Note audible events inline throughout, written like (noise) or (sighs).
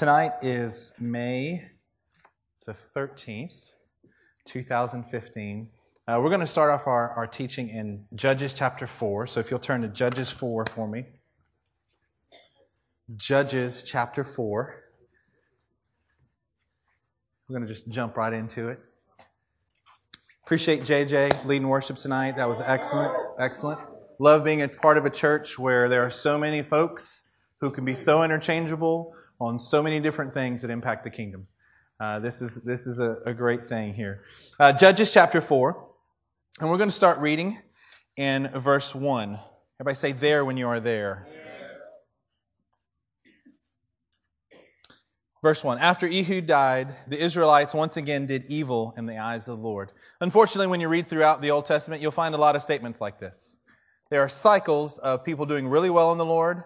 Tonight is May the 13th, 2015. Uh, we're going to start off our, our teaching in Judges chapter 4. So if you'll turn to Judges 4 for me. Judges chapter 4. We're going to just jump right into it. Appreciate JJ leading worship tonight. That was excellent. Excellent. Love being a part of a church where there are so many folks who can be so interchangeable on so many different things that impact the kingdom. Uh, this is, this is a, a great thing here. Uh, Judges chapter 4, and we're going to start reading in verse 1. Everybody say there when you are there. Verse 1 After Ehud died, the Israelites once again did evil in the eyes of the Lord. Unfortunately, when you read throughout the Old Testament, you'll find a lot of statements like this. There are cycles of people doing really well in the Lord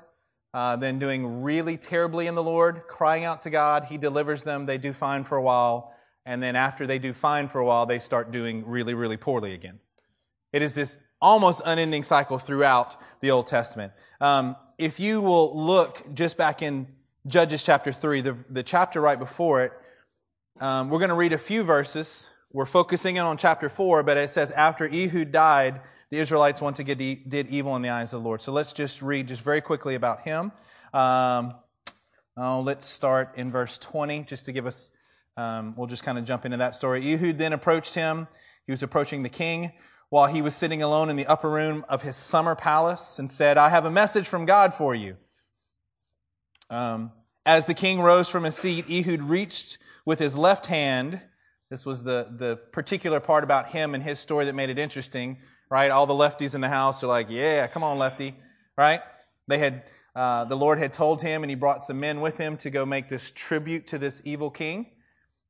uh, then doing really terribly in the Lord, crying out to God. He delivers them. They do fine for a while. And then after they do fine for a while, they start doing really, really poorly again. It is this almost unending cycle throughout the Old Testament. Um, if you will look just back in Judges chapter 3, the, the chapter right before it, um, we're going to read a few verses. We're focusing in on chapter 4, but it says, After Ehud died, the Israelites once again did evil in the eyes of the Lord. So let's just read just very quickly about him. Um, oh, let's start in verse 20 just to give us, um, we'll just kind of jump into that story. Ehud then approached him. He was approaching the king while he was sitting alone in the upper room of his summer palace and said, I have a message from God for you. Um, as the king rose from his seat, Ehud reached with his left hand. This was the, the particular part about him and his story that made it interesting right? All the lefties in the house are like, yeah, come on, lefty, right? They had, uh, the Lord had told him, and he brought some men with him to go make this tribute to this evil king.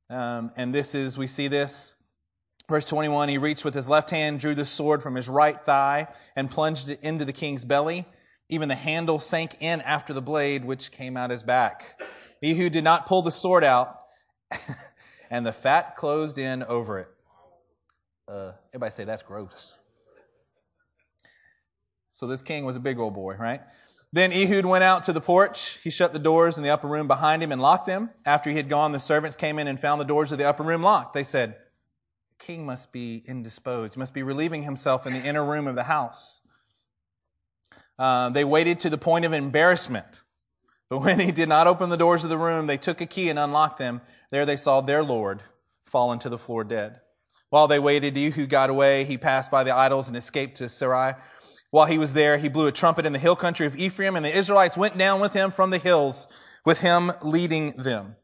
Um, and this is, we see this. Verse 21, he reached with his left hand, drew the sword from his right thigh, and plunged it into the king's belly. Even the handle sank in after the blade, which came out his back. Ehud did not pull the sword out, (laughs) and the fat closed in over it. Uh, everybody say that's gross. So this king was a big old boy, right? Then Ehud went out to the porch. He shut the doors in the upper room behind him and locked them. After he had gone, the servants came in and found the doors of the upper room locked. They said, The king must be indisposed. He must be relieving himself in the inner room of the house. Uh, they waited to the point of embarrassment. But when he did not open the doors of the room, they took a key and unlocked them. There they saw their Lord fallen to the floor dead. While they waited, Ehud got away. He passed by the idols and escaped to Seirah. While he was there, he blew a trumpet in the hill country of Ephraim, and the Israelites went down with him from the hills, with him leading them.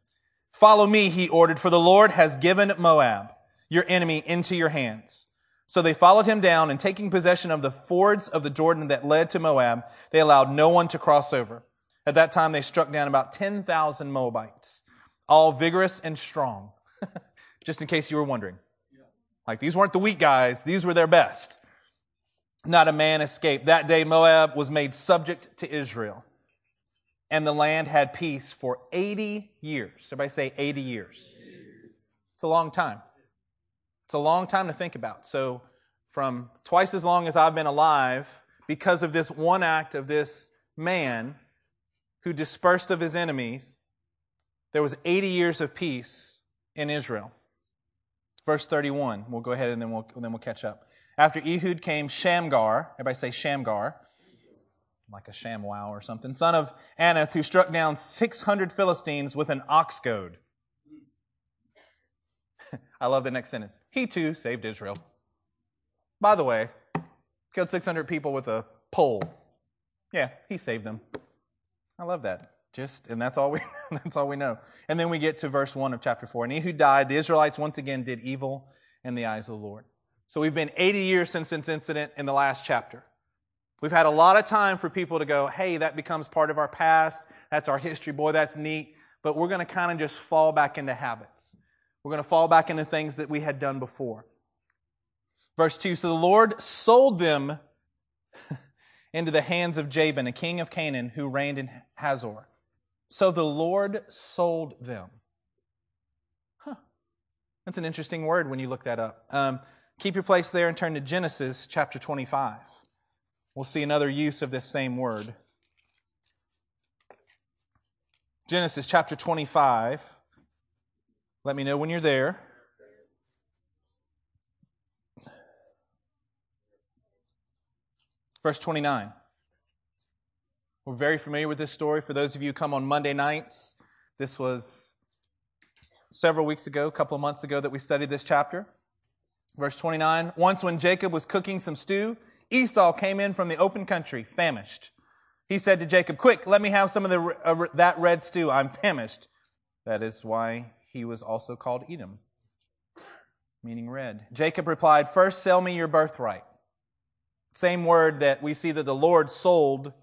Follow me, he ordered, for the Lord has given Moab, your enemy, into your hands. So they followed him down, and taking possession of the fords of the Jordan that led to Moab, they allowed no one to cross over. At that time, they struck down about 10,000 Moabites, all vigorous and strong. (laughs) Just in case you were wondering. Like these weren't the weak guys, these were their best. Not a man escaped. That day, Moab was made subject to Israel, and the land had peace for 80 years. Everybody say 80 years. It's a long time. It's a long time to think about. So, from twice as long as I've been alive, because of this one act of this man who dispersed of his enemies, there was 80 years of peace in Israel. Verse 31. We'll go ahead and then we'll, then we'll catch up. After Ehud came Shamgar. Everybody say Shamgar. Like a ShamWow or something. Son of Anath, who struck down 600 Philistines with an ox goad. (laughs) I love the next sentence. He too saved Israel. By the way, killed 600 people with a pole. Yeah, he saved them. I love that. Just and that's all we (laughs) that's all we know. And then we get to verse 1 of chapter 4. And Ehud died, the Israelites once again did evil in the eyes of the Lord. So we've been 80 years since this incident in the last chapter. We've had a lot of time for people to go, hey, that becomes part of our past. That's our history. Boy, that's neat. But we're going to kind of just fall back into habits. We're going to fall back into things that we had done before. Verse 2 So the Lord sold them (laughs) into the hands of Jabin, a king of Canaan who reigned in Hazor. So the Lord sold them. Huh. That's an interesting word when you look that up. Um, Keep your place there and turn to Genesis chapter 25. We'll see another use of this same word. Genesis chapter 25. Let me know when you're there. Verse 29. We're very familiar with this story. For those of you who come on Monday nights, this was several weeks ago, a couple of months ago, that we studied this chapter. Verse 29 Once when Jacob was cooking some stew, Esau came in from the open country, famished. He said to Jacob, Quick, let me have some of the, uh, that red stew. I'm famished. That is why he was also called Edom, meaning red. Jacob replied, First sell me your birthright. Same word that we see that the Lord sold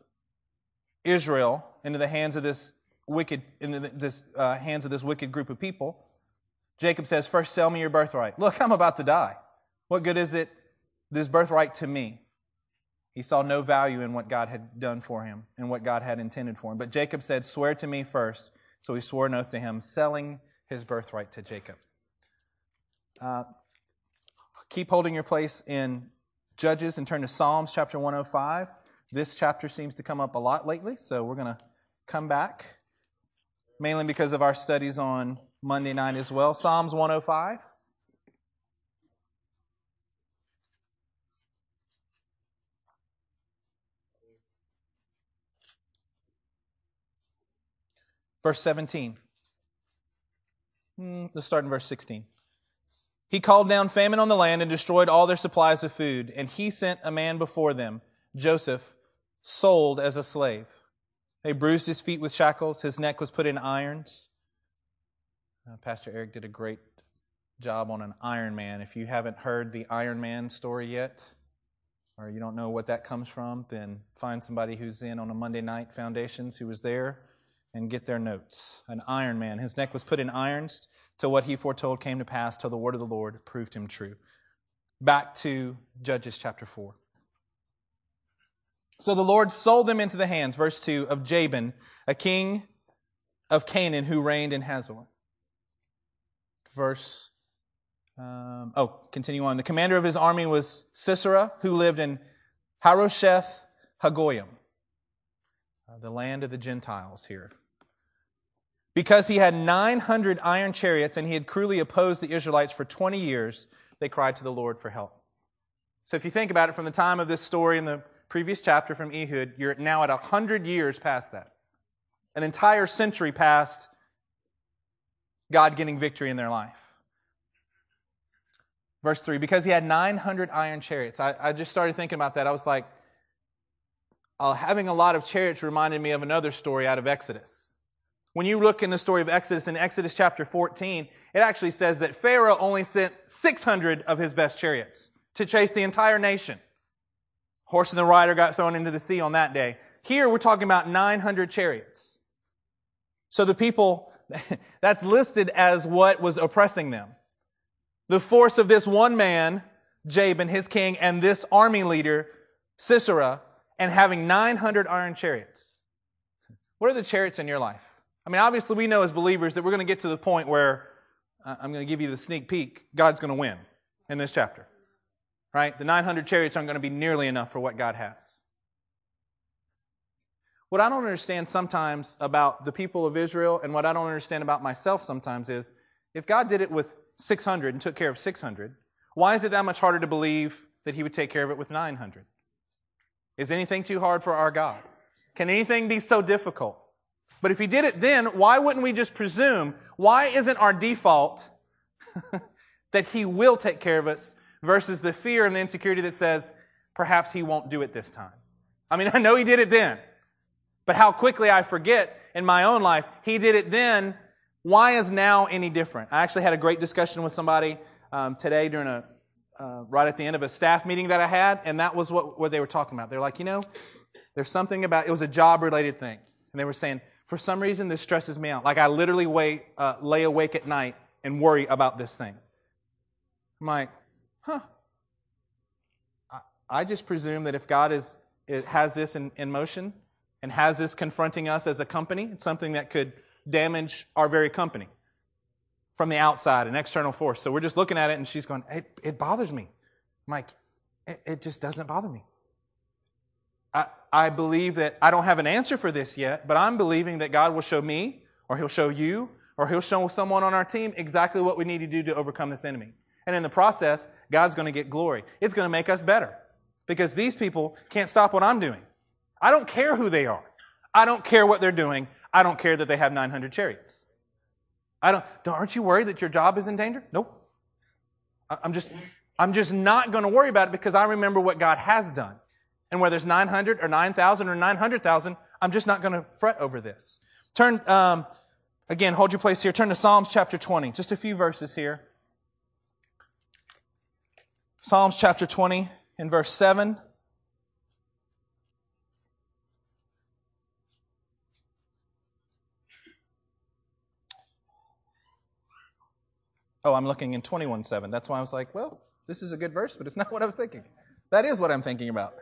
Israel into the hands of this wicked, into this uh, hands of this wicked group of people. Jacob says, First sell me your birthright. Look, I'm about to die. What good is it, this birthright to me? He saw no value in what God had done for him and what God had intended for him. But Jacob said, Swear to me first. So he swore an oath to him, selling his birthright to Jacob. Uh, keep holding your place in Judges and turn to Psalms chapter 105. This chapter seems to come up a lot lately, so we're going to come back, mainly because of our studies on Monday night as well. Psalms 105. Verse 17. Hmm, let's start in verse 16. He called down famine on the land and destroyed all their supplies of food, and he sent a man before them, Joseph, sold as a slave. They bruised his feet with shackles, his neck was put in irons. Uh, Pastor Eric did a great job on an Iron Man. If you haven't heard the Iron Man story yet, or you don't know what that comes from, then find somebody who's in on a Monday night foundations who was there and get their notes. An Iron Man. His neck was put in irons till what he foretold came to pass, till the word of the Lord proved him true. Back to Judges chapter 4. So the Lord sold them into the hands, verse 2, of Jabin, a king of Canaan who reigned in Hazor. Verse, um, oh, continue on. The commander of his army was Sisera, who lived in Harosheth Hagoyim, uh, the land of the Gentiles here. Because he had 900 iron chariots and he had cruelly opposed the Israelites for 20 years, they cried to the Lord for help. So if you think about it from the time of this story in the previous chapter from Ehud, you're now at 100 years past that. An entire century past God getting victory in their life. Verse 3 because he had 900 iron chariots. I, I just started thinking about that. I was like, uh, having a lot of chariots reminded me of another story out of Exodus. When you look in the story of Exodus, in Exodus chapter 14, it actually says that Pharaoh only sent 600 of his best chariots to chase the entire nation. Horse and the rider got thrown into the sea on that day. Here we're talking about 900 chariots. So the people, (laughs) that's listed as what was oppressing them. The force of this one man, Jabin, his king, and this army leader, Sisera, and having 900 iron chariots. What are the chariots in your life? I mean, obviously, we know as believers that we're going to get to the point where uh, I'm going to give you the sneak peek God's going to win in this chapter. Right? The 900 chariots aren't going to be nearly enough for what God has. What I don't understand sometimes about the people of Israel and what I don't understand about myself sometimes is if God did it with 600 and took care of 600, why is it that much harder to believe that He would take care of it with 900? Is anything too hard for our God? Can anything be so difficult? But if he did it then, why wouldn't we just presume? Why isn't our default (laughs) that he will take care of us versus the fear and the insecurity that says, perhaps he won't do it this time? I mean, (laughs) I know he did it then, but how quickly I forget in my own life, he did it then. Why is now any different? I actually had a great discussion with somebody um, today during a uh, right at the end of a staff meeting that I had, and that was what, what they were talking about. They're like, you know, there's something about it was a job related thing, and they were saying for some reason, this stresses me out. Like I literally wait, uh, lay awake at night and worry about this thing. I'm like, huh. I, just presume that if God is, has this in, in motion and has this confronting us as a company, it's something that could damage our very company from the outside, an external force. So we're just looking at it and she's going, it, it bothers me. I'm like, it, it just doesn't bother me. I, I believe that I don't have an answer for this yet, but I'm believing that God will show me or He'll show you, or He'll show someone on our team exactly what we need to do to overcome this enemy. And in the process, God's going to get glory. It's going to make us better because these people can't stop what I'm doing. I don't care who they are. I don't care what they're doing. I don't care that they have 900 chariots. I don't, aren't you worried that your job is in danger? Nope. I'm just, I'm just not going to worry about it because I remember what God has done. And whether it's 900 or 9,000 or 900,000, I'm just not going to fret over this. Turn, um, again, hold your place here. Turn to Psalms chapter 20. Just a few verses here. Psalms chapter 20 and verse 7. Oh, I'm looking in 21 7. That's why I was like, well, this is a good verse, but it's (laughs) not what I was thinking. That is what I'm thinking about.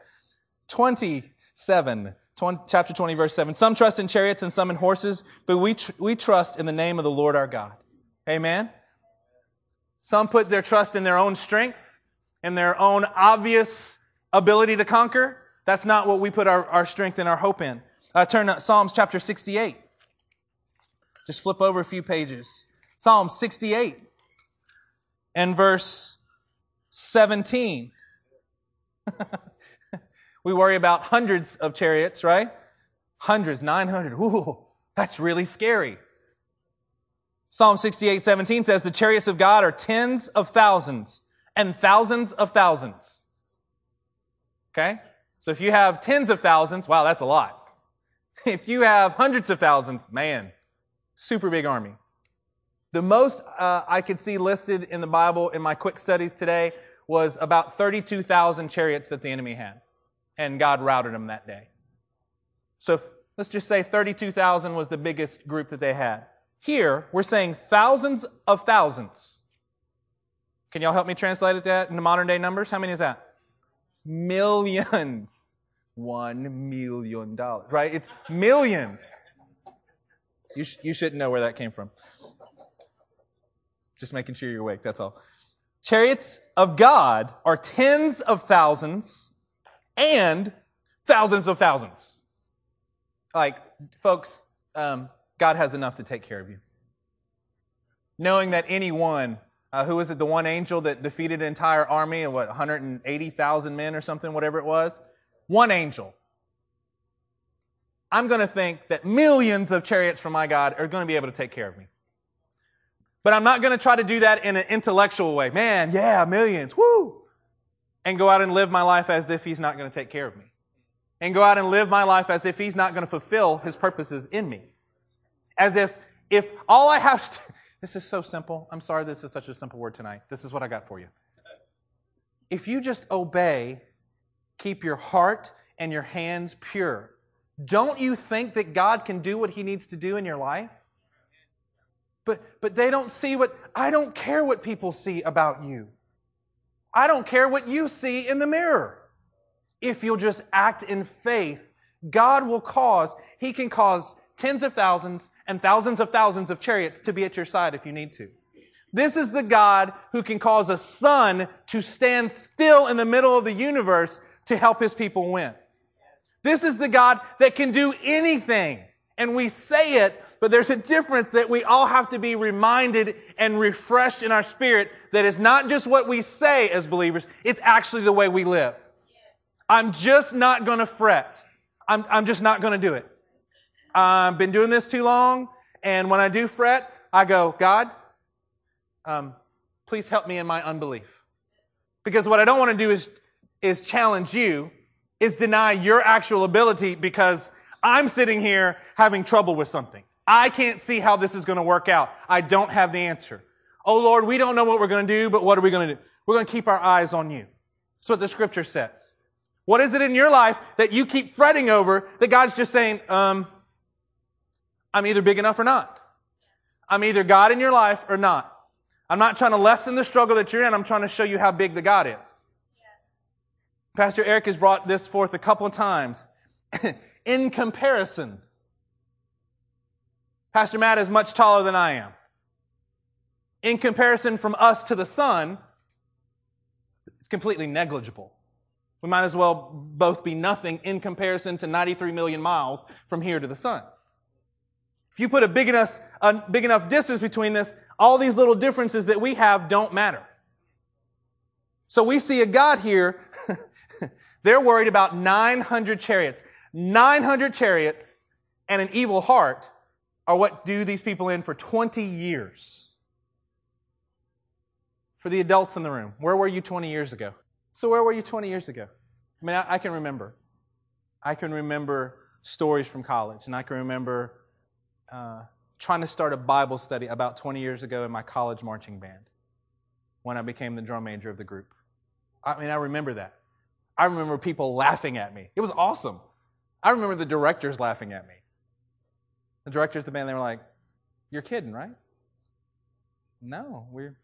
27, 20, chapter 20, verse 7. Some trust in chariots and some in horses, but we, tr- we trust in the name of the Lord our God. Amen? Some put their trust in their own strength, in their own obvious ability to conquer. That's not what we put our, our strength and our hope in. Uh, turn to Psalms chapter 68. Just flip over a few pages. Psalm 68 and verse 17. (laughs) we worry about hundreds of chariots, right? Hundreds, 900. Ooh, that's really scary. Psalm 68, 17 says, the chariots of God are tens of thousands and thousands of thousands. Okay? So if you have tens of thousands, wow, that's a lot. (laughs) If you have hundreds of thousands, man, super big army. The most uh, I could see listed in the Bible in my quick studies today was about 32,000 chariots that the enemy had. And God routed them that day. So if, let's just say 32,000 was the biggest group that they had. Here, we're saying thousands of thousands. Can y'all help me translate it? that into modern day numbers? How many is that? Millions. (laughs) One million dollars, right? It's millions. You, sh- you shouldn't know where that came from. Just making sure you're awake, that's all. Chariots of God are tens of thousands and thousands of thousands. Like, folks, um, God has enough to take care of you. Knowing that any one, uh, who was it, the one angel that defeated an entire army of what, 180,000 men or something, whatever it was? One angel. I'm going to think that millions of chariots from my God are going to be able to take care of me. But I'm not going to try to do that in an intellectual way. Man, yeah, millions, woo! And go out and live my life as if he's not going to take care of me. And go out and live my life as if he's not going to fulfill his purposes in me. As if, if all I have to, this is so simple. I'm sorry this is such a simple word tonight. This is what I got for you. If you just obey, keep your heart and your hands pure, don't you think that God can do what he needs to do in your life? But, but they don't see what, I don't care what people see about you. I don't care what you see in the mirror. If you'll just act in faith, God will cause, He can cause tens of thousands and thousands of thousands of chariots to be at your side if you need to. This is the God who can cause a sun to stand still in the middle of the universe to help His people win. This is the God that can do anything. And we say it but there's a difference that we all have to be reminded and refreshed in our spirit that it's not just what we say as believers, it's actually the way we live. I'm just not going to fret. I'm, I'm just not going to do it. I've been doing this too long, and when I do fret, I go, God, um, please help me in my unbelief. Because what I don't want to do is, is challenge you, is deny your actual ability because I'm sitting here having trouble with something. I can't see how this is going to work out. I don't have the answer. Oh Lord, we don't know what we're going to do, but what are we going to do? We're going to keep our eyes on you. That's what the scripture says. What is it in your life that you keep fretting over that God's just saying, um, I'm either big enough or not. I'm either God in your life or not. I'm not trying to lessen the struggle that you're in. I'm trying to show you how big the God is. Pastor Eric has brought this forth a couple of times. (laughs) in comparison, Pastor Matt is much taller than I am. In comparison from us to the sun, it's completely negligible. We might as well both be nothing in comparison to 93 million miles from here to the sun. If you put a big enough, a big enough distance between this, all these little differences that we have don't matter. So we see a God here, (laughs) they're worried about 900 chariots. 900 chariots and an evil heart are what do these people in for 20 years. For the adults in the room, where were you 20 years ago? So, where were you 20 years ago? I mean, I, I can remember. I can remember stories from college, and I can remember uh, trying to start a Bible study about 20 years ago in my college marching band when I became the drum major of the group. I mean, I remember that. I remember people laughing at me. It was awesome. I remember the directors laughing at me. The directors of the band, they were like, You're kidding, right? No, we're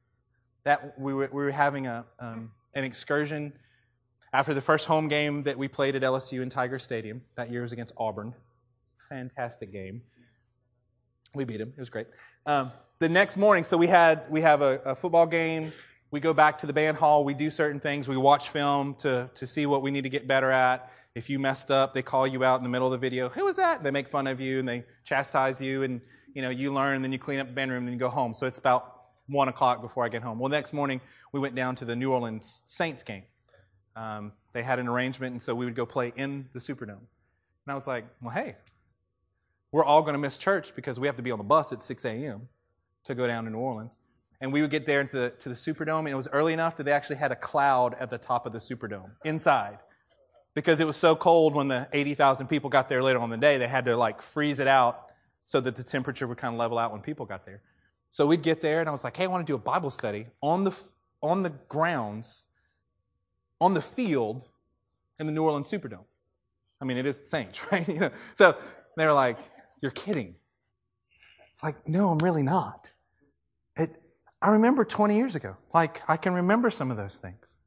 that we were, we were having a um, an excursion after the first home game that we played at LSU in Tiger Stadium. That year was against Auburn. Fantastic game. We beat him. It was great. Um, the next morning, so we had we have a, a football game. We go back to the band hall. We do certain things. We watch film to to see what we need to get better at. If you messed up, they call you out in the middle of the video. Who was that? They make fun of you and they chastise you, and you know you learn, and then you clean up the band room, and then you go home. So it's about one o'clock before I get home. Well, next morning we went down to the New Orleans Saints game. Um, they had an arrangement, and so we would go play in the Superdome. And I was like, well, hey, we're all going to miss church because we have to be on the bus at 6 a.m. to go down to New Orleans. And we would get there to the, to the Superdome, and it was early enough that they actually had a cloud at the top of the Superdome inside because it was so cold when the 80,000 people got there later on the day, they had to like freeze it out so that the temperature would kind of level out when people got there. So we'd get there, and I was like, hey, I want to do a Bible study on the, on the grounds, on the field in the New Orleans Superdome. I mean, it is the Saints, (laughs) right? you know, so they were like, you're kidding. It's like, no, I'm really not. It, I remember 20 years ago. Like, I can remember some of those things.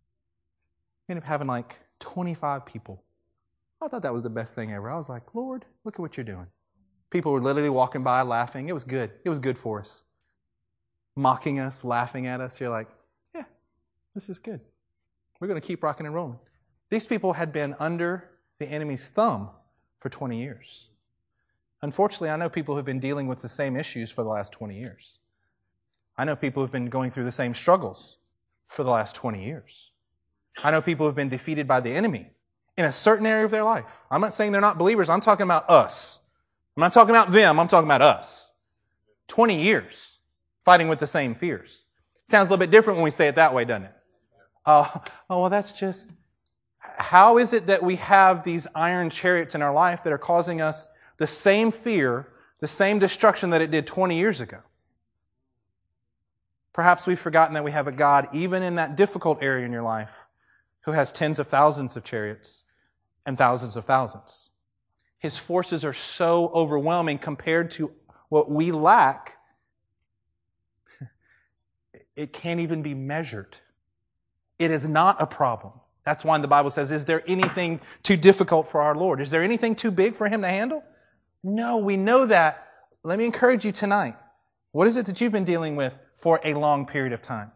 We ended up having like 25 people. I thought that was the best thing ever. I was like, Lord, look at what you're doing. People were literally walking by laughing. It was good. It was good for us. Mocking us, laughing at us. You're like, yeah, this is good. We're going to keep rocking and rolling. These people had been under the enemy's thumb for 20 years. Unfortunately, I know people who've been dealing with the same issues for the last 20 years. I know people who've been going through the same struggles for the last 20 years. I know people who've been defeated by the enemy in a certain area of their life. I'm not saying they're not believers. I'm talking about us. I'm not talking about them. I'm talking about us. 20 years fighting with the same fears. Sounds a little bit different when we say it that way, doesn't it? Uh, oh, well, that's just, how is it that we have these iron chariots in our life that are causing us the same fear, the same destruction that it did 20 years ago? Perhaps we've forgotten that we have a God, even in that difficult area in your life, who has tens of thousands of chariots and thousands of thousands. His forces are so overwhelming compared to what we lack, (laughs) it can't even be measured. It is not a problem. That's why the Bible says, Is there anything too difficult for our Lord? Is there anything too big for Him to handle? No, we know that. Let me encourage you tonight. What is it that you've been dealing with for a long period of time?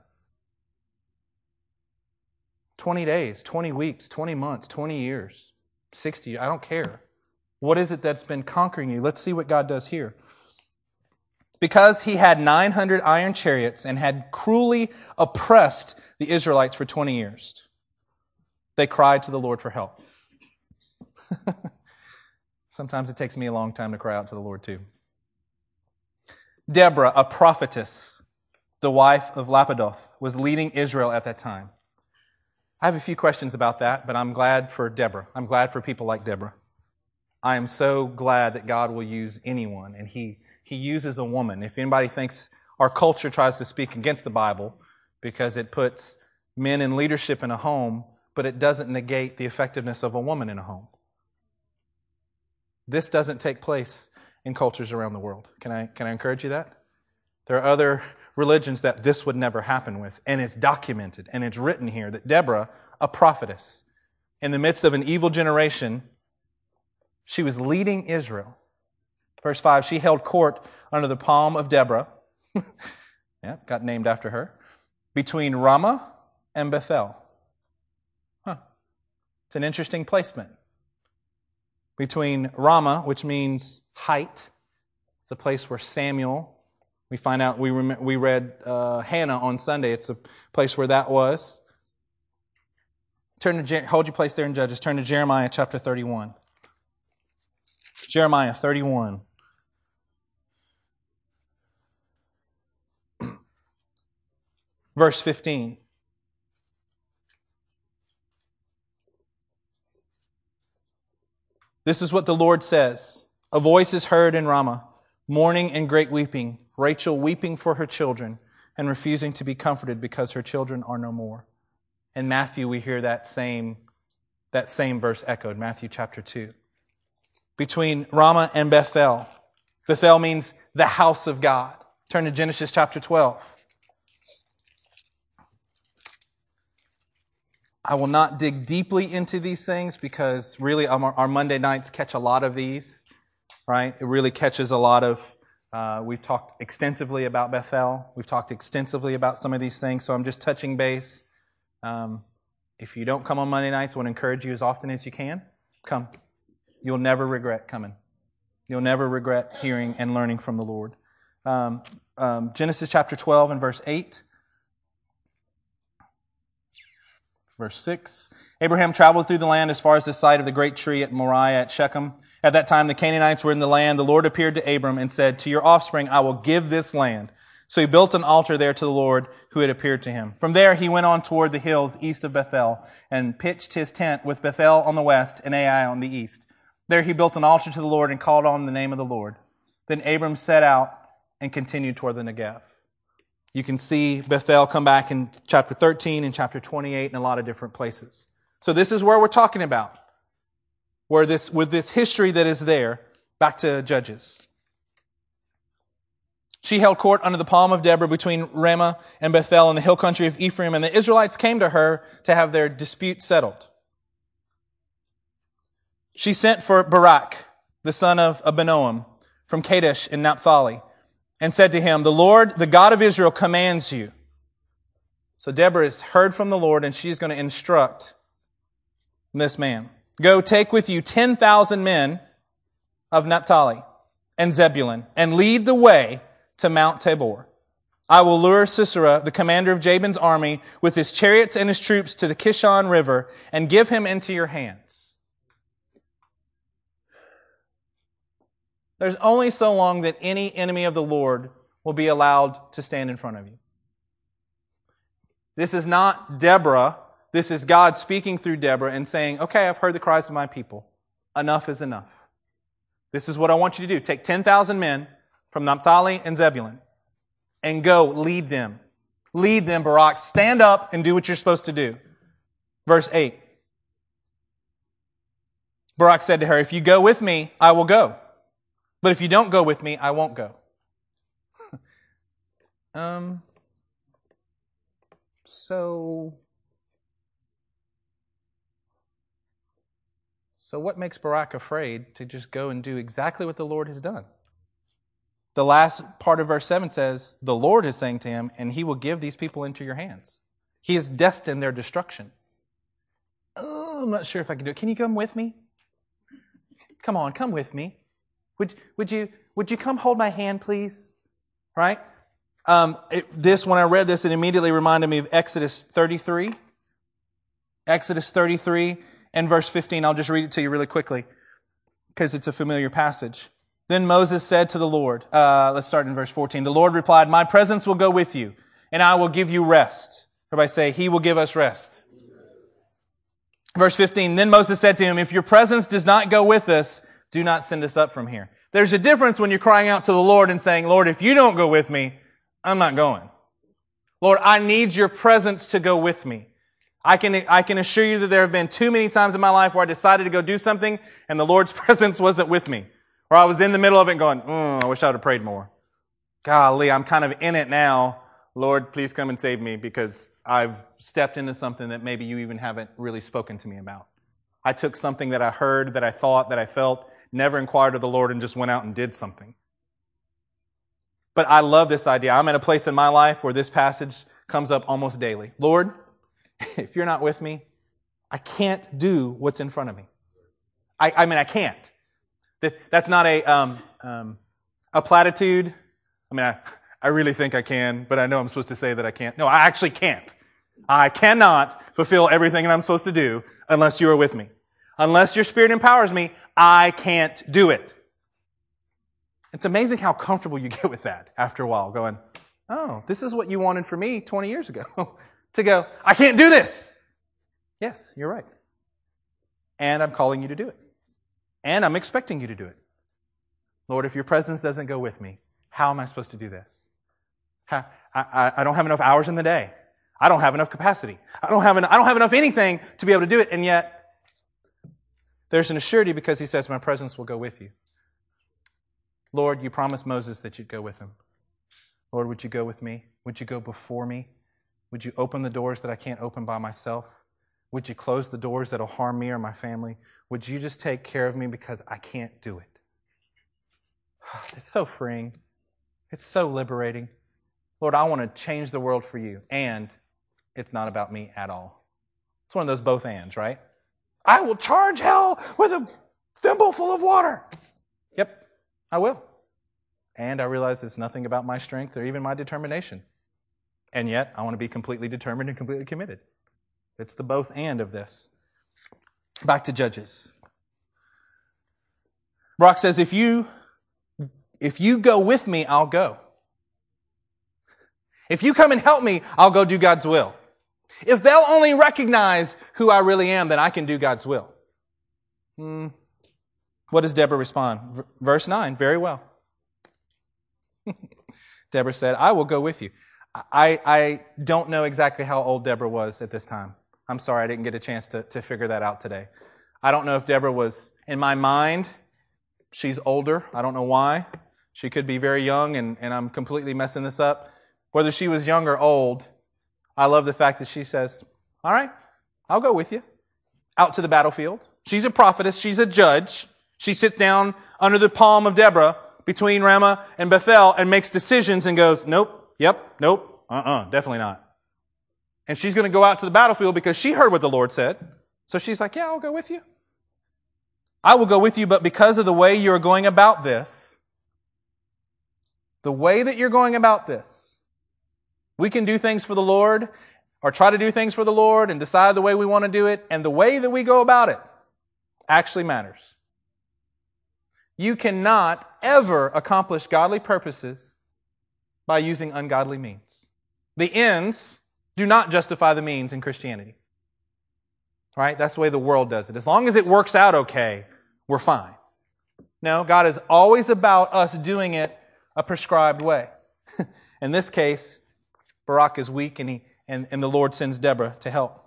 20 days, 20 weeks, 20 months, 20 years, 60, I don't care. What is it that's been conquering you? Let's see what God does here. Because he had 900 iron chariots and had cruelly oppressed the Israelites for 20 years, they cried to the Lord for help. (laughs) Sometimes it takes me a long time to cry out to the Lord, too. Deborah, a prophetess, the wife of Lapidoth, was leading Israel at that time. I have a few questions about that, but I'm glad for Deborah. I'm glad for people like Deborah. I am so glad that God will use anyone, and He, he uses a woman. If anybody thinks our culture tries to speak against the Bible because it puts men in leadership in a home, but it doesn't negate the effectiveness of a woman in a home. This doesn't take place in cultures around the world. Can I, can I encourage you that? There are other religions that this would never happen with. And it's documented and it's written here that Deborah, a prophetess, in the midst of an evil generation, she was leading Israel. Verse 5 She held court under the palm of Deborah. (laughs) yeah, got named after her. Between Ramah and Bethel. Huh. It's an interesting placement. Between Ramah, which means height, It's the place where Samuel, we find out, we, rem- we read uh, Hannah on Sunday. It's a place where that was. Turn to, hold your place there in Judges. Turn to Jeremiah chapter 31. Jeremiah 31. (clears throat) Verse 15. This is what the Lord says A voice is heard in Ramah, mourning and great weeping, Rachel weeping for her children and refusing to be comforted because her children are no more. In Matthew, we hear that same, that same verse echoed, Matthew chapter 2. Between Ramah and Bethel. Bethel means the house of God. Turn to Genesis chapter 12. I will not dig deeply into these things because really our, our Monday nights catch a lot of these, right? It really catches a lot of. Uh, we've talked extensively about Bethel. We've talked extensively about some of these things, so I'm just touching base. Um, if you don't come on Monday nights, I want to encourage you as often as you can. Come. You'll never regret coming. You'll never regret hearing and learning from the Lord. Um, um, Genesis chapter 12 and verse 8. Verse 6 Abraham traveled through the land as far as the site of the great tree at Moriah at Shechem. At that time, the Canaanites were in the land. The Lord appeared to Abram and said, To your offspring, I will give this land. So he built an altar there to the Lord who had appeared to him. From there, he went on toward the hills east of Bethel and pitched his tent with Bethel on the west and Ai on the east. There he built an altar to the Lord and called on the name of the Lord. Then Abram set out and continued toward the Negev. You can see Bethel come back in chapter 13 and chapter 28 in a lot of different places. So this is where we're talking about. Where this, with this history that is there, back to Judges. She held court under the palm of Deborah between Ramah and Bethel in the hill country of Ephraim, and the Israelites came to her to have their dispute settled. She sent for Barak, the son of Abinoam, from Kadesh in Naphtali, and said to him, The Lord, the God of Israel, commands you. So Deborah has heard from the Lord and she's going to instruct this man. Go take with you 10,000 men of Naphtali and Zebulun and lead the way to Mount Tabor. I will lure Sisera, the commander of Jabin's army, with his chariots and his troops to the Kishon River and give him into your hands. There's only so long that any enemy of the Lord will be allowed to stand in front of you. This is not Deborah. This is God speaking through Deborah and saying, okay, I've heard the cries of my people. Enough is enough. This is what I want you to do. Take 10,000 men from Naphtali and Zebulun and go lead them. Lead them, Barak. Stand up and do what you're supposed to do. Verse 8. Barak said to her, If you go with me, I will go. But if you don't go with me, I won't go. (laughs) um, so, so what makes Barak afraid to just go and do exactly what the Lord has done? The last part of verse 7 says, The Lord is saying to him, and he will give these people into your hands. He has destined their destruction. Oh, I'm not sure if I can do it. Can you come with me? Come on, come with me. Would, would, you, would you come hold my hand, please? Right? Um, it, this, when I read this, it immediately reminded me of Exodus 33. Exodus 33 and verse 15. I'll just read it to you really quickly because it's a familiar passage. Then Moses said to the Lord, uh, let's start in verse 14. The Lord replied, My presence will go with you, and I will give you rest. Everybody say, He will give us rest. Verse 15. Then Moses said to him, If your presence does not go with us, do not send us up from here. There's a difference when you're crying out to the Lord and saying, Lord, if you don't go with me, I'm not going. Lord, I need your presence to go with me. I can, I can assure you that there have been too many times in my life where I decided to go do something and the Lord's (laughs) presence wasn't with me. Or I was in the middle of it going, mm, I wish I would have prayed more. Golly, I'm kind of in it now. Lord, please come and save me because I've stepped into something that maybe you even haven't really spoken to me about. I took something that I heard, that I thought, that I felt, never inquired of the Lord, and just went out and did something. But I love this idea. I'm in a place in my life where this passage comes up almost daily. Lord, (laughs) if you're not with me, I can't do what's in front of me. I, I mean, I can't. That, that's not a, um, um, a platitude. I mean, I, (laughs) I really think I can, but I know I'm supposed to say that I can't. No, I actually can't. I cannot fulfill everything that I'm supposed to do unless you are with me. Unless your spirit empowers me, I can't do it. It's amazing how comfortable you (laughs) get with that after a while, going, oh, this is what you wanted for me 20 years ago. (laughs) to go, I can't do this. Yes, you're right. And I'm calling you to do it. And I'm expecting you to do it. Lord, if your presence doesn't go with me, how am I supposed to do this? I, I, I don't have enough hours in the day. I don't have enough capacity. I don't have, I don't have enough anything to be able to do it. And yet, there's an assurity because he says, My presence will go with you. Lord, you promised Moses that you'd go with him. Lord, would you go with me? Would you go before me? Would you open the doors that I can't open by myself? Would you close the doors that'll harm me or my family? Would you just take care of me because I can't do it? (sighs) It's so freeing. It's so liberating. Lord, I want to change the world for you. And it's not about me at all. It's one of those both ands, right? I will charge hell with a thimble full of water. Yep, I will. And I realize it's nothing about my strength or even my determination. And yet, I want to be completely determined and completely committed. It's the both and of this. Back to Judges. Barak says, if you, if you go with me, I'll go. If you come and help me, I'll go do God's will. If they'll only recognize who I really am, then I can do God's will. Hmm. What does Deborah respond? V- verse 9, very well. (laughs) Deborah said, I will go with you. I, I don't know exactly how old Deborah was at this time. I'm sorry I didn't get a chance to, to figure that out today. I don't know if Deborah was, in my mind, she's older. I don't know why. She could be very young, and, and I'm completely messing this up. Whether she was young or old, I love the fact that she says, All right, I'll go with you out to the battlefield. She's a prophetess, she's a judge. She sits down under the palm of Deborah between Ramah and Bethel and makes decisions and goes, Nope, yep, nope, uh uh-uh, uh, definitely not. And she's going to go out to the battlefield because she heard what the Lord said. So she's like, Yeah, I'll go with you. I will go with you, but because of the way you're going about this, the way that you're going about this, we can do things for the Lord or try to do things for the Lord and decide the way we want to do it, and the way that we go about it actually matters. You cannot ever accomplish godly purposes by using ungodly means. The ends do not justify the means in Christianity. Right? That's the way the world does it. As long as it works out okay, we're fine. No, God is always about us doing it a prescribed way. (laughs) in this case, Barak is weak and, he, and, and the Lord sends Deborah to help.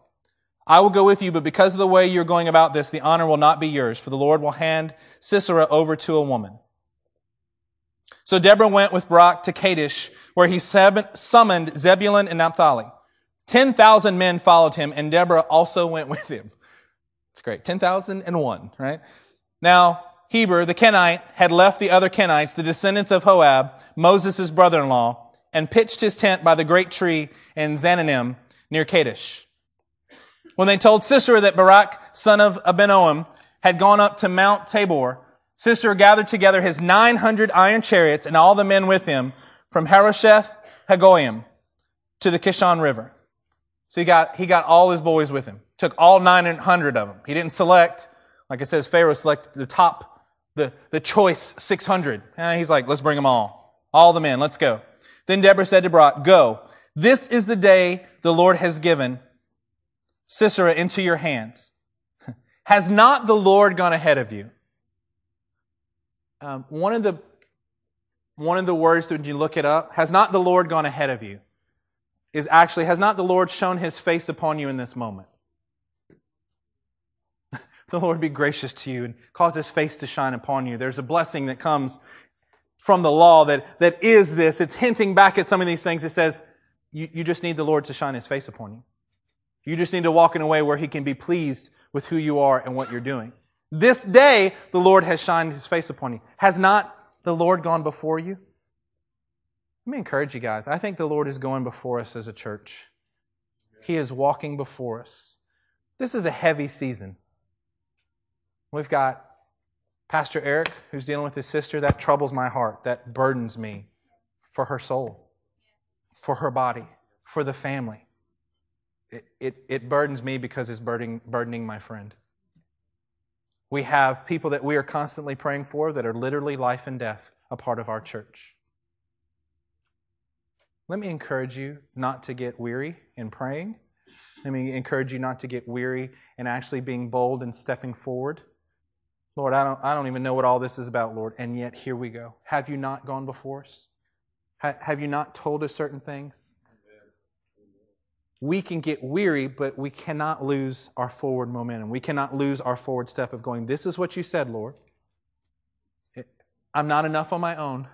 I will go with you, but because of the way you're going about this, the honor will not be yours, for the Lord will hand Sisera over to a woman. So Deborah went with Barak to Kadesh, where he summoned Zebulun and Naphtali. 10,000 men followed him, and Deborah also went with him. It's great. 10,001, right? Now, Heber, the Kenite, had left the other Kenites, the descendants of Hobab, Moses' brother-in-law, and pitched his tent by the great tree in Zaanannim near Kadesh. When they told Sisera that Barak, son of Abinoam, had gone up to Mount Tabor, Sisera gathered together his 900 iron chariots and all the men with him from Harosheth Hagoyim to the Kishon River. So he got, he got all his boys with him. Took all 900 of them. He didn't select, like it says, Pharaoh selected the top, the, the choice 600. And eh, he's like, let's bring them all. All the men, let's go. Then Deborah said to Barak, Go. This is the day the Lord has given Sisera into your hands. (laughs) has not the Lord gone ahead of you? Um, one of the one of the words that when you look it up, has not the Lord gone ahead of you? Is actually, has not the Lord shown his face upon you in this moment? (laughs) the Lord be gracious to you and cause his face to shine upon you. There's a blessing that comes from the law that, that is this. It's hinting back at some of these things. It says, you, you just need the Lord to shine his face upon you. You just need to walk in a way where he can be pleased with who you are and what you're doing. This day, the Lord has shined his face upon you. Has not the Lord gone before you? Let me encourage you guys. I think the Lord is going before us as a church. He is walking before us. This is a heavy season. We've got Pastor Eric, who's dealing with his sister, that troubles my heart. That burdens me for her soul, for her body, for the family. It, it, it burdens me because it's burdening, burdening my friend. We have people that we are constantly praying for that are literally life and death a part of our church. Let me encourage you not to get weary in praying. Let me encourage you not to get weary in actually being bold and stepping forward. Lord, I don't, I don't even know what all this is about, Lord, and yet here we go. Have you not gone before us? have you not told us certain things? We can get weary, but we cannot lose our forward momentum. We cannot lose our forward step of going, This is what you said, Lord. I'm not enough on my own.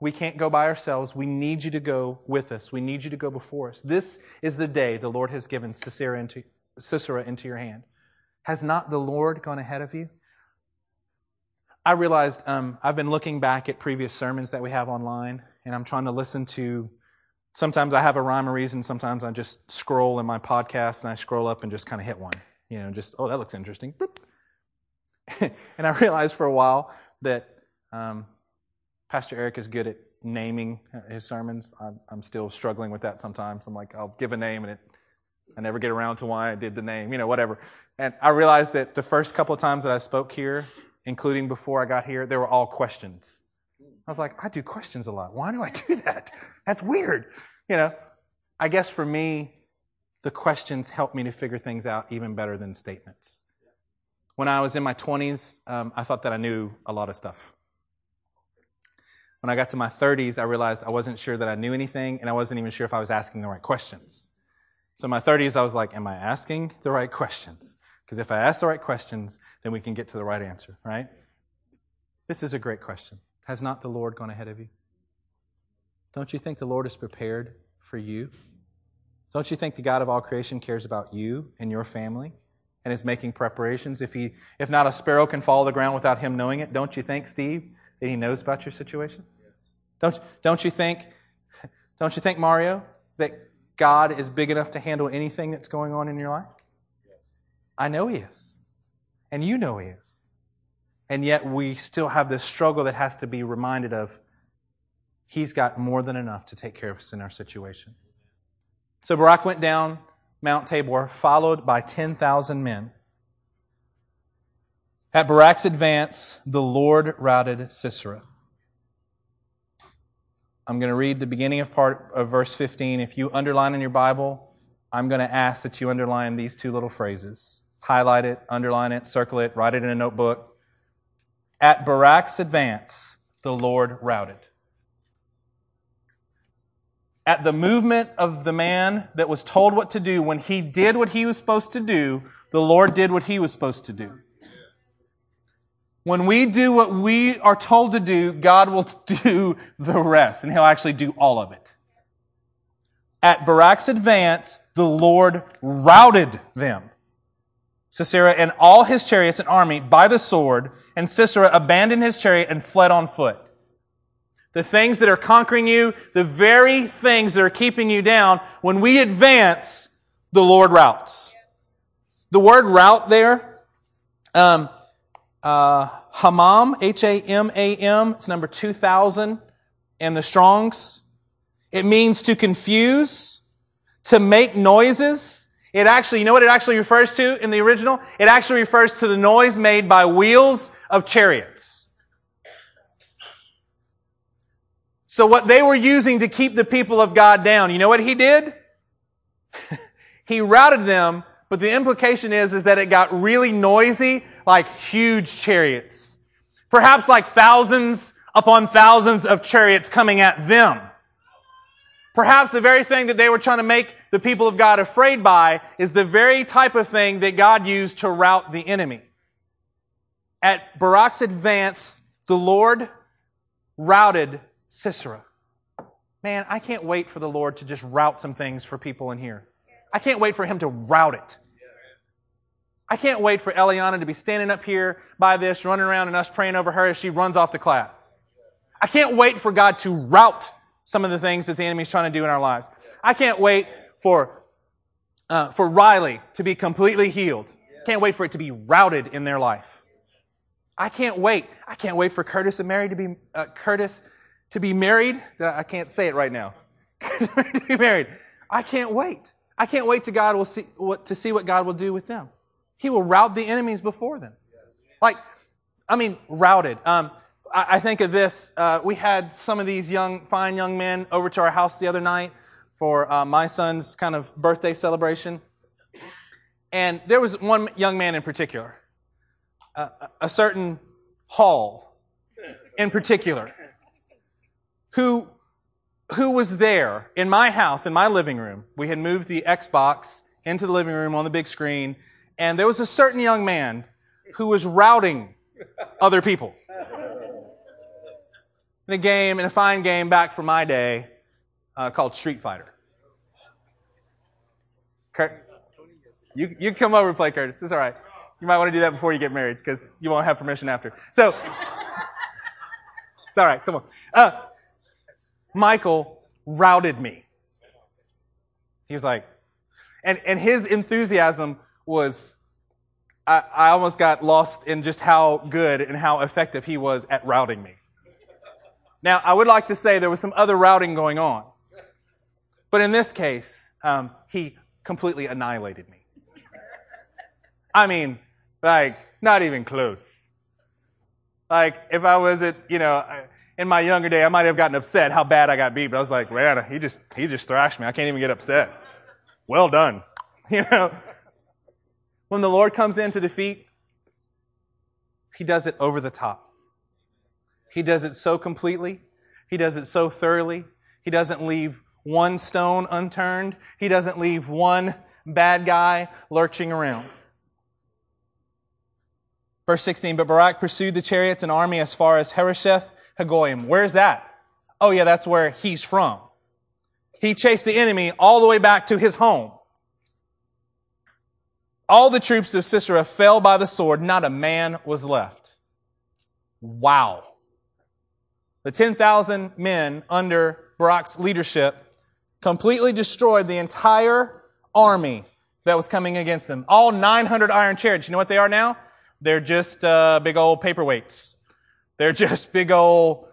We can't go by ourselves. We need you to go with us. We need you to go before us. This is the day the Lord has given Sisera into, Sisera into your hand. Has not the Lord gone ahead of you? I realized um, I've been looking back at previous sermons that we have online, and I'm trying to listen to. Sometimes I have a rhyme or reason. Sometimes I just scroll in my podcast and I scroll up and just kind of hit one. You know, just oh that looks interesting. (laughs) and I realized for a while that um, Pastor Eric is good at naming his sermons. I'm, I'm, still struggling with that sometimes. I'm like, I'll give a name and it, I never get around to why I did the name, you know, whatever. And I realized that the first couple of times that I spoke here, including before I got here, they were all questions. I was like, I do questions a lot. Why do I do (laughs) that? That's weird. You know, I guess for me, the questions help me to figure things out even better than statements. When I was in my 20s, um, I thought that I knew a lot of stuff. When I got to my 30s, I realized I wasn't sure that I knew anything, and I wasn't even sure if I was asking the right questions. So in my 30s, I was like, Am I asking the right questions? Because if I ask the right questions, then we can get to the right answer, right? This is a great question. Has not the Lord gone ahead of you? Don't you think the Lord is prepared for you? Don't you think the God of all creation cares about you and your family and is making preparations? If he, if not a sparrow can fall to the ground without him knowing it, don't you think, Steve, that he knows about your situation? Don't, don't you think, don't you think, Mario, that God is big enough to handle anything that's going on in your life? I know He is. And you know He is. And yet we still have this struggle that has to be reminded of He's got more than enough to take care of us in our situation. So Barak went down Mount Tabor, followed by 10,000 men. At Barak's advance, the Lord routed Sisera. I'm going to read the beginning of part of verse 15. If you underline in your Bible, I'm going to ask that you underline these two little phrases. Highlight it, underline it, circle it, write it in a notebook. At Barak's advance, the Lord routed. At the movement of the man that was told what to do, when he did what he was supposed to do, the Lord did what he was supposed to do. When we do what we are told to do, God will (laughs) do the rest, and He'll actually do all of it. At Barak's advance, the Lord routed them. Sisera and all his chariots and army by the sword, and Sisera abandoned his chariot and fled on foot. The things that are conquering you, the very things that are keeping you down, when we advance, the Lord routes. The word route there, um, uh, Hamam, H-A-M-A-M, it's number 2000 in the Strongs. It means to confuse, to make noises. It actually, you know what it actually refers to in the original? It actually refers to the noise made by wheels of chariots. So what they were using to keep the people of God down, you know what he did? (laughs) he routed them, but the implication is, is that it got really noisy like huge chariots. Perhaps like thousands upon thousands of chariots coming at them. Perhaps the very thing that they were trying to make the people of God afraid by is the very type of thing that God used to rout the enemy. At Barak's advance, the Lord routed Sisera. Man, I can't wait for the Lord to just route some things for people in here. I can't wait for him to route it. I can't wait for Eliana to be standing up here by this, running around and us praying over her as she runs off to class. I can't wait for God to route some of the things that the enemy's trying to do in our lives. I can't wait for, uh, for Riley to be completely healed. Can't wait for it to be routed in their life. I can't wait. I can't wait for Curtis and Mary to be, uh, Curtis to be married. I can't say it right now. (laughs) to be married. I can't wait. I can't wait to God will see what, to see what God will do with them. He will rout the enemies before them. Like, I mean, routed. Um, I, I, think of this. Uh, we had some of these young, fine young men over to our house the other night for uh, my son's kind of birthday celebration. And there was one young man in particular, uh, a certain Hall in particular, who, who was there in my house, in my living room. We had moved the Xbox into the living room on the big screen, and there was a certain young man who was routing other people. In a game, in a fine game back from my day, uh, called Street Fighter. Kurt, you, you come over and play Curtis. It's all right. You might want to do that before you get married because you won't have permission after. So, it's all right. Come on. Uh, Michael routed me. He was like, and, and his enthusiasm was, I, I almost got lost in just how good and how effective he was at routing me. Now, I would like to say there was some other routing going on. But in this case, um, he completely annihilated me. I mean, like, not even close. Like, if I was at, you know, in my younger day, I might have gotten upset how bad I got beat, but I was like, man, he just, he just thrashed me. I can't even get upset. Well done. (laughs) You know, when the Lord comes in to defeat, he does it over the top. He does it so completely. He does it so thoroughly. He doesn't leave one stone unturned. He doesn't leave one bad guy lurching around. Verse 16, but Barak pursued the chariots and army as far as Harosheth Haggoyim. Where's that? Oh yeah, that's where he's from. He chased the enemy all the way back to his home. All the troops of Sisera fell by the sword. Not a man was left. Wow. The 10,000 men under Barak's leadership completely destroyed the entire army that was coming against them. All 900 iron chariots. You know what they are now? They're just uh, big old paperweights. They're (laughs) just big old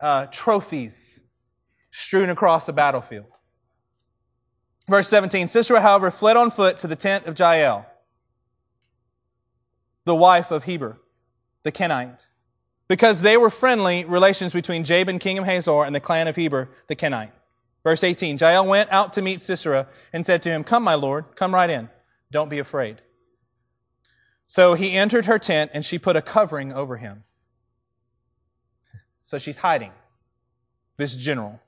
uh, trophies strewn across the battlefield. Verse 17 Sisera, however, fled on foot to the tent of Jael, the wife of Heber, the Kenite, because they were friendly relations between Jabin, king of Hazor, and the clan of Heber, the Kenite. Verse 18, Jael went out to meet Sisera and said to him, Come, my lord, come right in. Don't be afraid. So he entered her tent and she put a covering over him. So she's hiding. This general.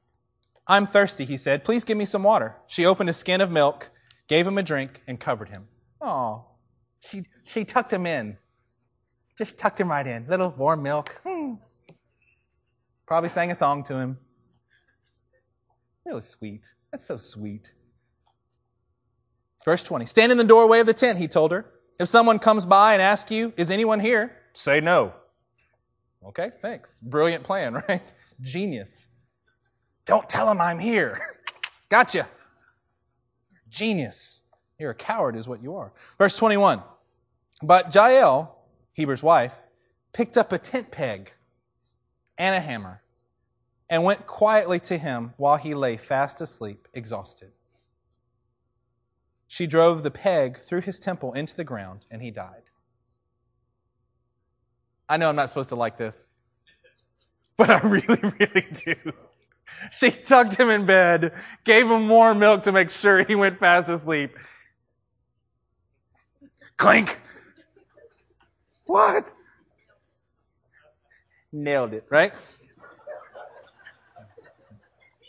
I'm thirsty, he said. Please give me some water. She opened a skin of milk, gave him a drink, and covered him. Oh, she, she tucked him in. Just tucked him right in. Little warm milk. Hmm. Probably sang a song to him. It was sweet. That's so sweet. Verse 20. Stand in the doorway of the tent, he told her. If someone comes by and asks you, is anyone here? Say no. Okay, thanks. Brilliant plan, (laughs) right? Genius. Don't tell him I'm here. (laughs) Gotcha. Genius. You're a coward, is what you are. Verse 21. But Jael, Heber's wife, picked up a tent peg and a hammer and went quietly to him while he lay fast asleep, exhausted. She drove the peg through his temple into the ground, and he died. I know I'm not supposed to like this, (laughs) but I really, really do. She tucked him in bed, gave him more milk to make sure he went fast asleep. Clink! What? Nailed it, right?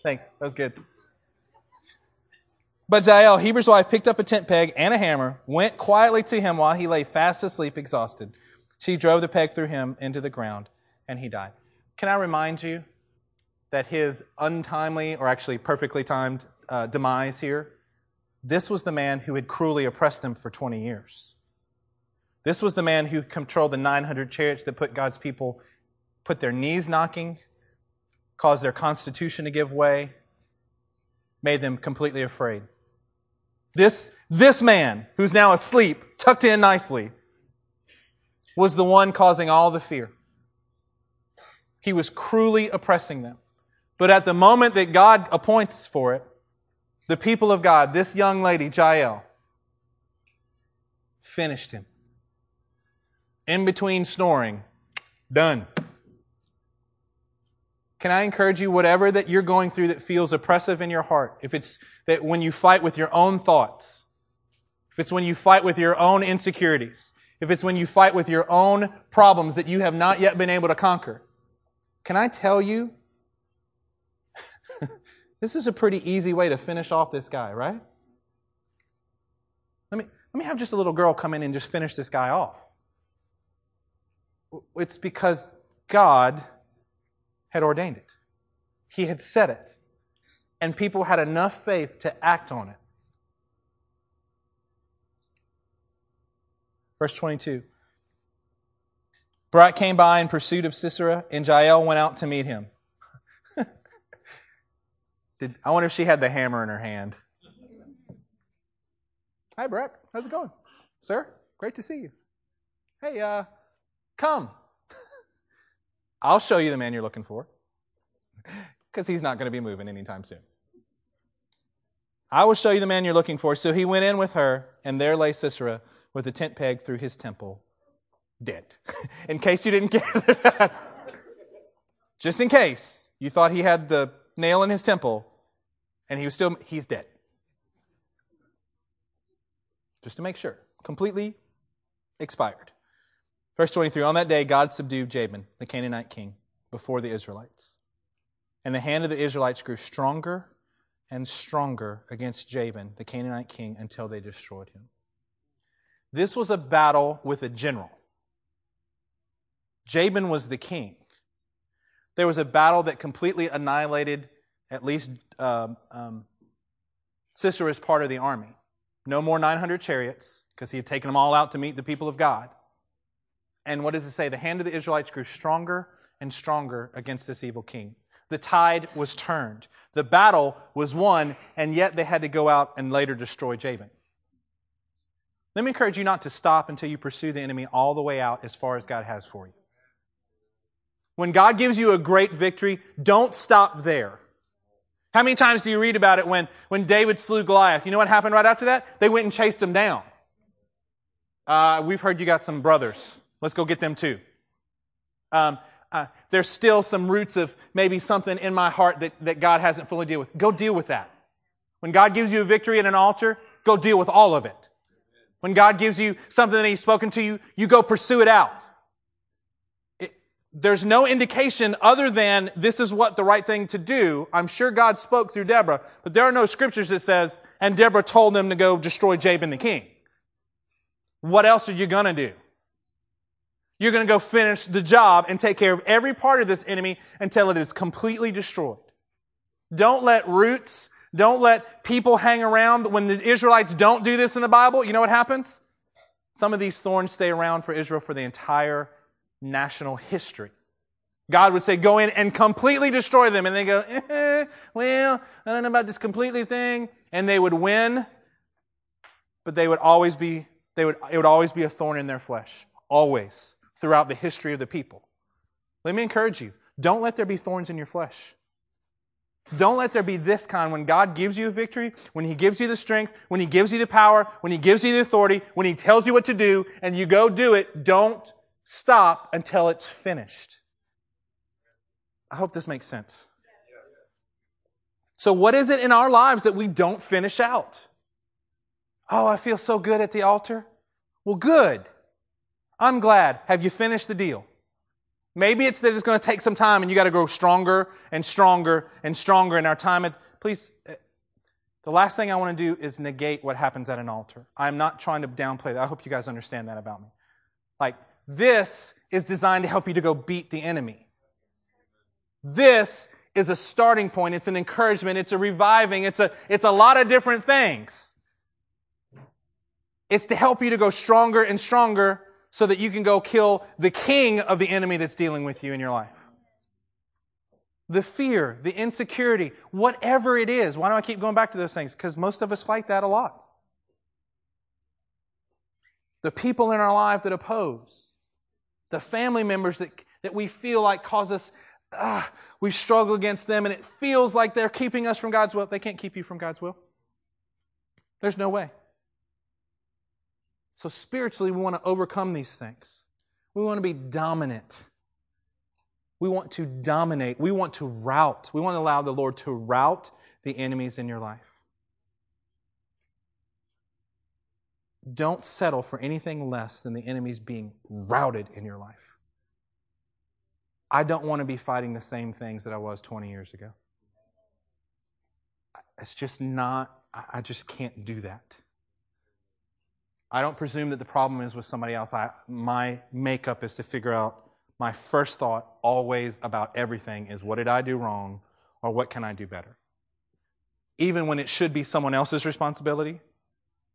Thanks. That was good. But Jael, Heber's wife, picked up a tent peg and a hammer, went quietly to him while he lay fast asleep, exhausted. She drove the peg through him into the ground, and he died. Can I remind you that his untimely, or actually perfectly timed, uh, demise here, this was the man who had cruelly oppressed them for 20 years. This was the man who controlled the 900 chariots that put God's people, put their knees knocking, caused their constitution to give way, made them completely afraid. This, this man, who's now asleep, tucked in nicely, was the one causing all the fear. He was cruelly oppressing them. But at the moment that God appoints for it, the people of God, this young lady, Jael, finished him. In between snoring, done. Can I encourage you, whatever that you're going through that feels oppressive in your heart, if it's that when you fight with your own thoughts, if it's when you fight with your own insecurities, if it's when you fight with your own problems that you have not yet been able to conquer, can I tell you, (laughs) this is a pretty easy way to finish off this guy, right? Let me, let me have just a little girl come in and just finish this guy off. It's because God had ordained it. He had said it. And people had enough faith to act on it. Verse 22. Barak came by in pursuit of Sisera, and Jael went out to meet him. (laughs) Did, I wonder if she had the hammer in her hand. Hi, Barak. How's it going? Sir, great to see you. Hey, uh, come. I'll show you the man you're looking for. Because he's not going to be moving anytime soon. I will show you the man you're looking for. So he went in with her, and there lay Sisera with a tent peg through his temple, dead. (laughs) in case you didn't gather (laughs) that. Just in case you thought he had the nail in his temple, and he was still, he's dead. Just to make sure. Completely expired. Verse 23 On that day, God subdued Jabin, the Canaanite king, before the Israelites. And the hand of the Israelites grew stronger and stronger against Jabin, the Canaanite king, until they destroyed him. This was a battle with a general. Jabin was the king. There was a battle that completely annihilated at least um, um, Sisera's part of the army. No more 900 chariots, because he had taken them all out to meet the people of God. And what does it say? The hand of the Israelites grew stronger and stronger against this evil king. The tide was turned. The battle was won, and yet they had to go out and later destroy Jabin. Let me encourage you not to stop until you pursue the enemy all the way out as far as God has for you. When God gives you a great victory, don't stop there. How many times do you read about it when, when David slew Goliath? You know what happened right after that? They went and chased him down. Uh, we've heard you got some brothers. Let's go get them too. Um, uh, there's still some roots of maybe something in my heart that, that God hasn't fully dealt with. Go deal with that. When God gives you a victory at an altar, go deal with all of it. When God gives you something that He's spoken to you, you go pursue it out. It, there's no indication other than this is what the right thing to do. I'm sure God spoke through Deborah, but there are no scriptures that says, and Deborah told them to go destroy Jabin the king. What else are you gonna do? You're going to go finish the job and take care of every part of this enemy until it is completely destroyed. Don't let roots, don't let people hang around. When the Israelites don't do this in the Bible, you know what happens? Some of these thorns stay around for Israel for the entire national history. God would say, go in and completely destroy them. And they go, eh, well, I don't know about this completely thing. And they would win, but they would always be, they would, it would always be a thorn in their flesh. Always throughout the history of the people. Let me encourage you don't let there be thorns in your flesh. Don't let there be this kind when God gives you a victory, when He gives you the strength, when He gives you the power, when He gives you the authority, when He tells you what to do, and you go do it. Don't stop until it's finished. I hope this makes sense. So, what is it in our lives that we don't finish out? Oh, I feel so good at the altar. Well, good. I'm glad. Have you finished the deal? Maybe it's that it's going to take some time and you got to grow stronger and stronger and stronger in our time. At, please, uh, the last thing I want to do is negate what happens at an altar. I'm not trying to downplay that. I hope you guys understand that about me. Like, this is designed to help you to go beat the enemy. This is a starting point. It's an encouragement. It's a reviving. It's a, it's a lot of different things. It's to help you to go stronger and stronger so that you can go kill the king of the enemy that's dealing with you in your life. The fear, the insecurity, whatever it is. Why do I keep going back to those things? Because most of us fight that a lot. The people in our life that oppose. the family members that, that we feel like cause us, uh, we struggle against them and it feels like they're keeping us from God's will. They can't keep you from God's will. There's no way. So spiritually, we want to overcome these things. We want to be dominant. We want to dominate. We want to rout. We want to allow the Lord to rout the enemies in your life. Don't settle for anything less than the enemies being routed in your life. I don't want to be fighting the same things that I was 20 years ago. It's just not, I just can't do that. I don't presume that the problem is with somebody else. I, my makeup is to figure out my first thought always about everything is what did I do wrong or what can I do better? Even when it should be someone else's responsibility,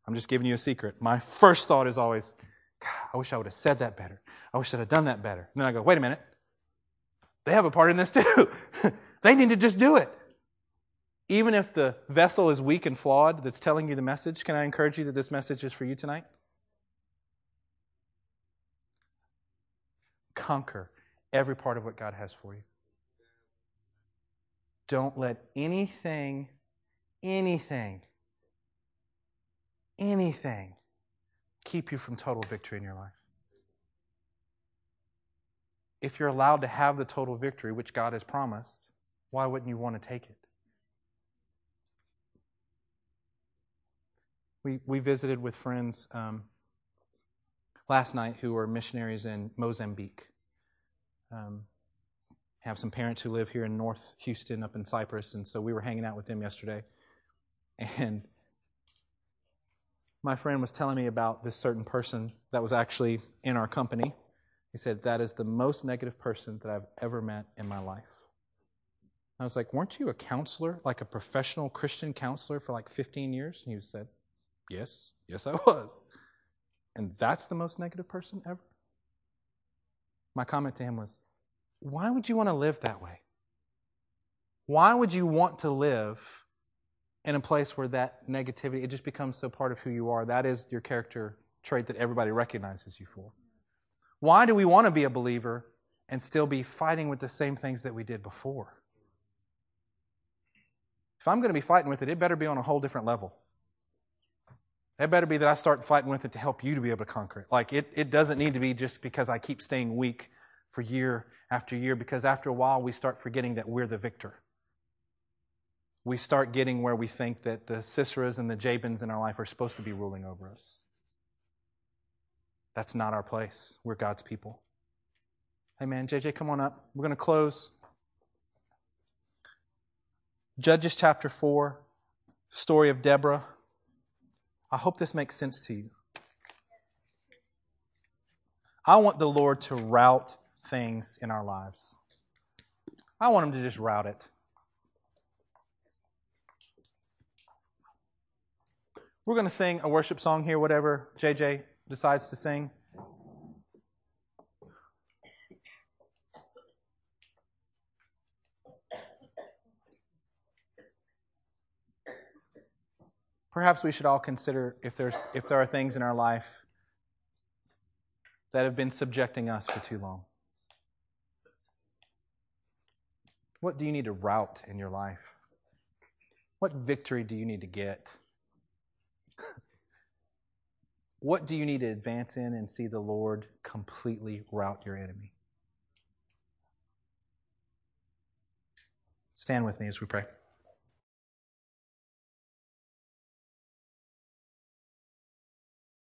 I'm just giving you a secret. My first thought is always, I wish I would have said that better. I wish I'd have done that better. And then I go, wait a minute. They have a part in this too. (laughs) they need to just do it. Even if the vessel is weak and flawed that's telling you the message, can I encourage you that this message is for you tonight? Conquer every part of what God has for you. Don't let anything, anything anything keep you from total victory in your life. If you're allowed to have the total victory, which God has promised, why wouldn't you want to take it? We, we visited with friends um, last night who are missionaries in Mozambique. Um, have some parents who live here in North Houston, up in Cypress, and so we were hanging out with them yesterday. And my friend was telling me about this certain person that was actually in our company. He said, That is the most negative person that I've ever met in my life. I was like, Weren't you a counselor, like a professional Christian counselor for like 15 years? And he said, Yes, yes, I (laughs) was. And that's the most negative person ever? My comment to him was, Why would you want to live that way? Why would you want to live in a place where that negativity, it just becomes so part of who you are. That is your character trait that everybody recognizes you for. Why do we want to be a believer and still be fighting with the same things that we did before? If I'm going to be fighting with it, it better be on a whole different level. It better be that I start fighting with it to help you to be able to conquer it. Like it, it doesn't need to be just because I keep staying weak for year after year, because after a while we start forgetting that we're the victor we start getting where we think that the Siseras and the Jabins in our life are supposed to be ruling over us. That's not our place. We're God's people. Hey, man, JJ, come on up. We're going to close. Judges chapter 4, story of Deborah. I hope this makes sense to you. I want the Lord to route things in our lives. I want Him to just route it. We're going to sing a worship song here, whatever JJ decides to sing. Perhaps we should all consider if, there's, if there are things in our life that have been subjecting us for too long. What do you need to rout in your life? What victory do you need to get? (laughs) what do you need to advance in and see the Lord completely rout your enemy? Stand with me as we pray.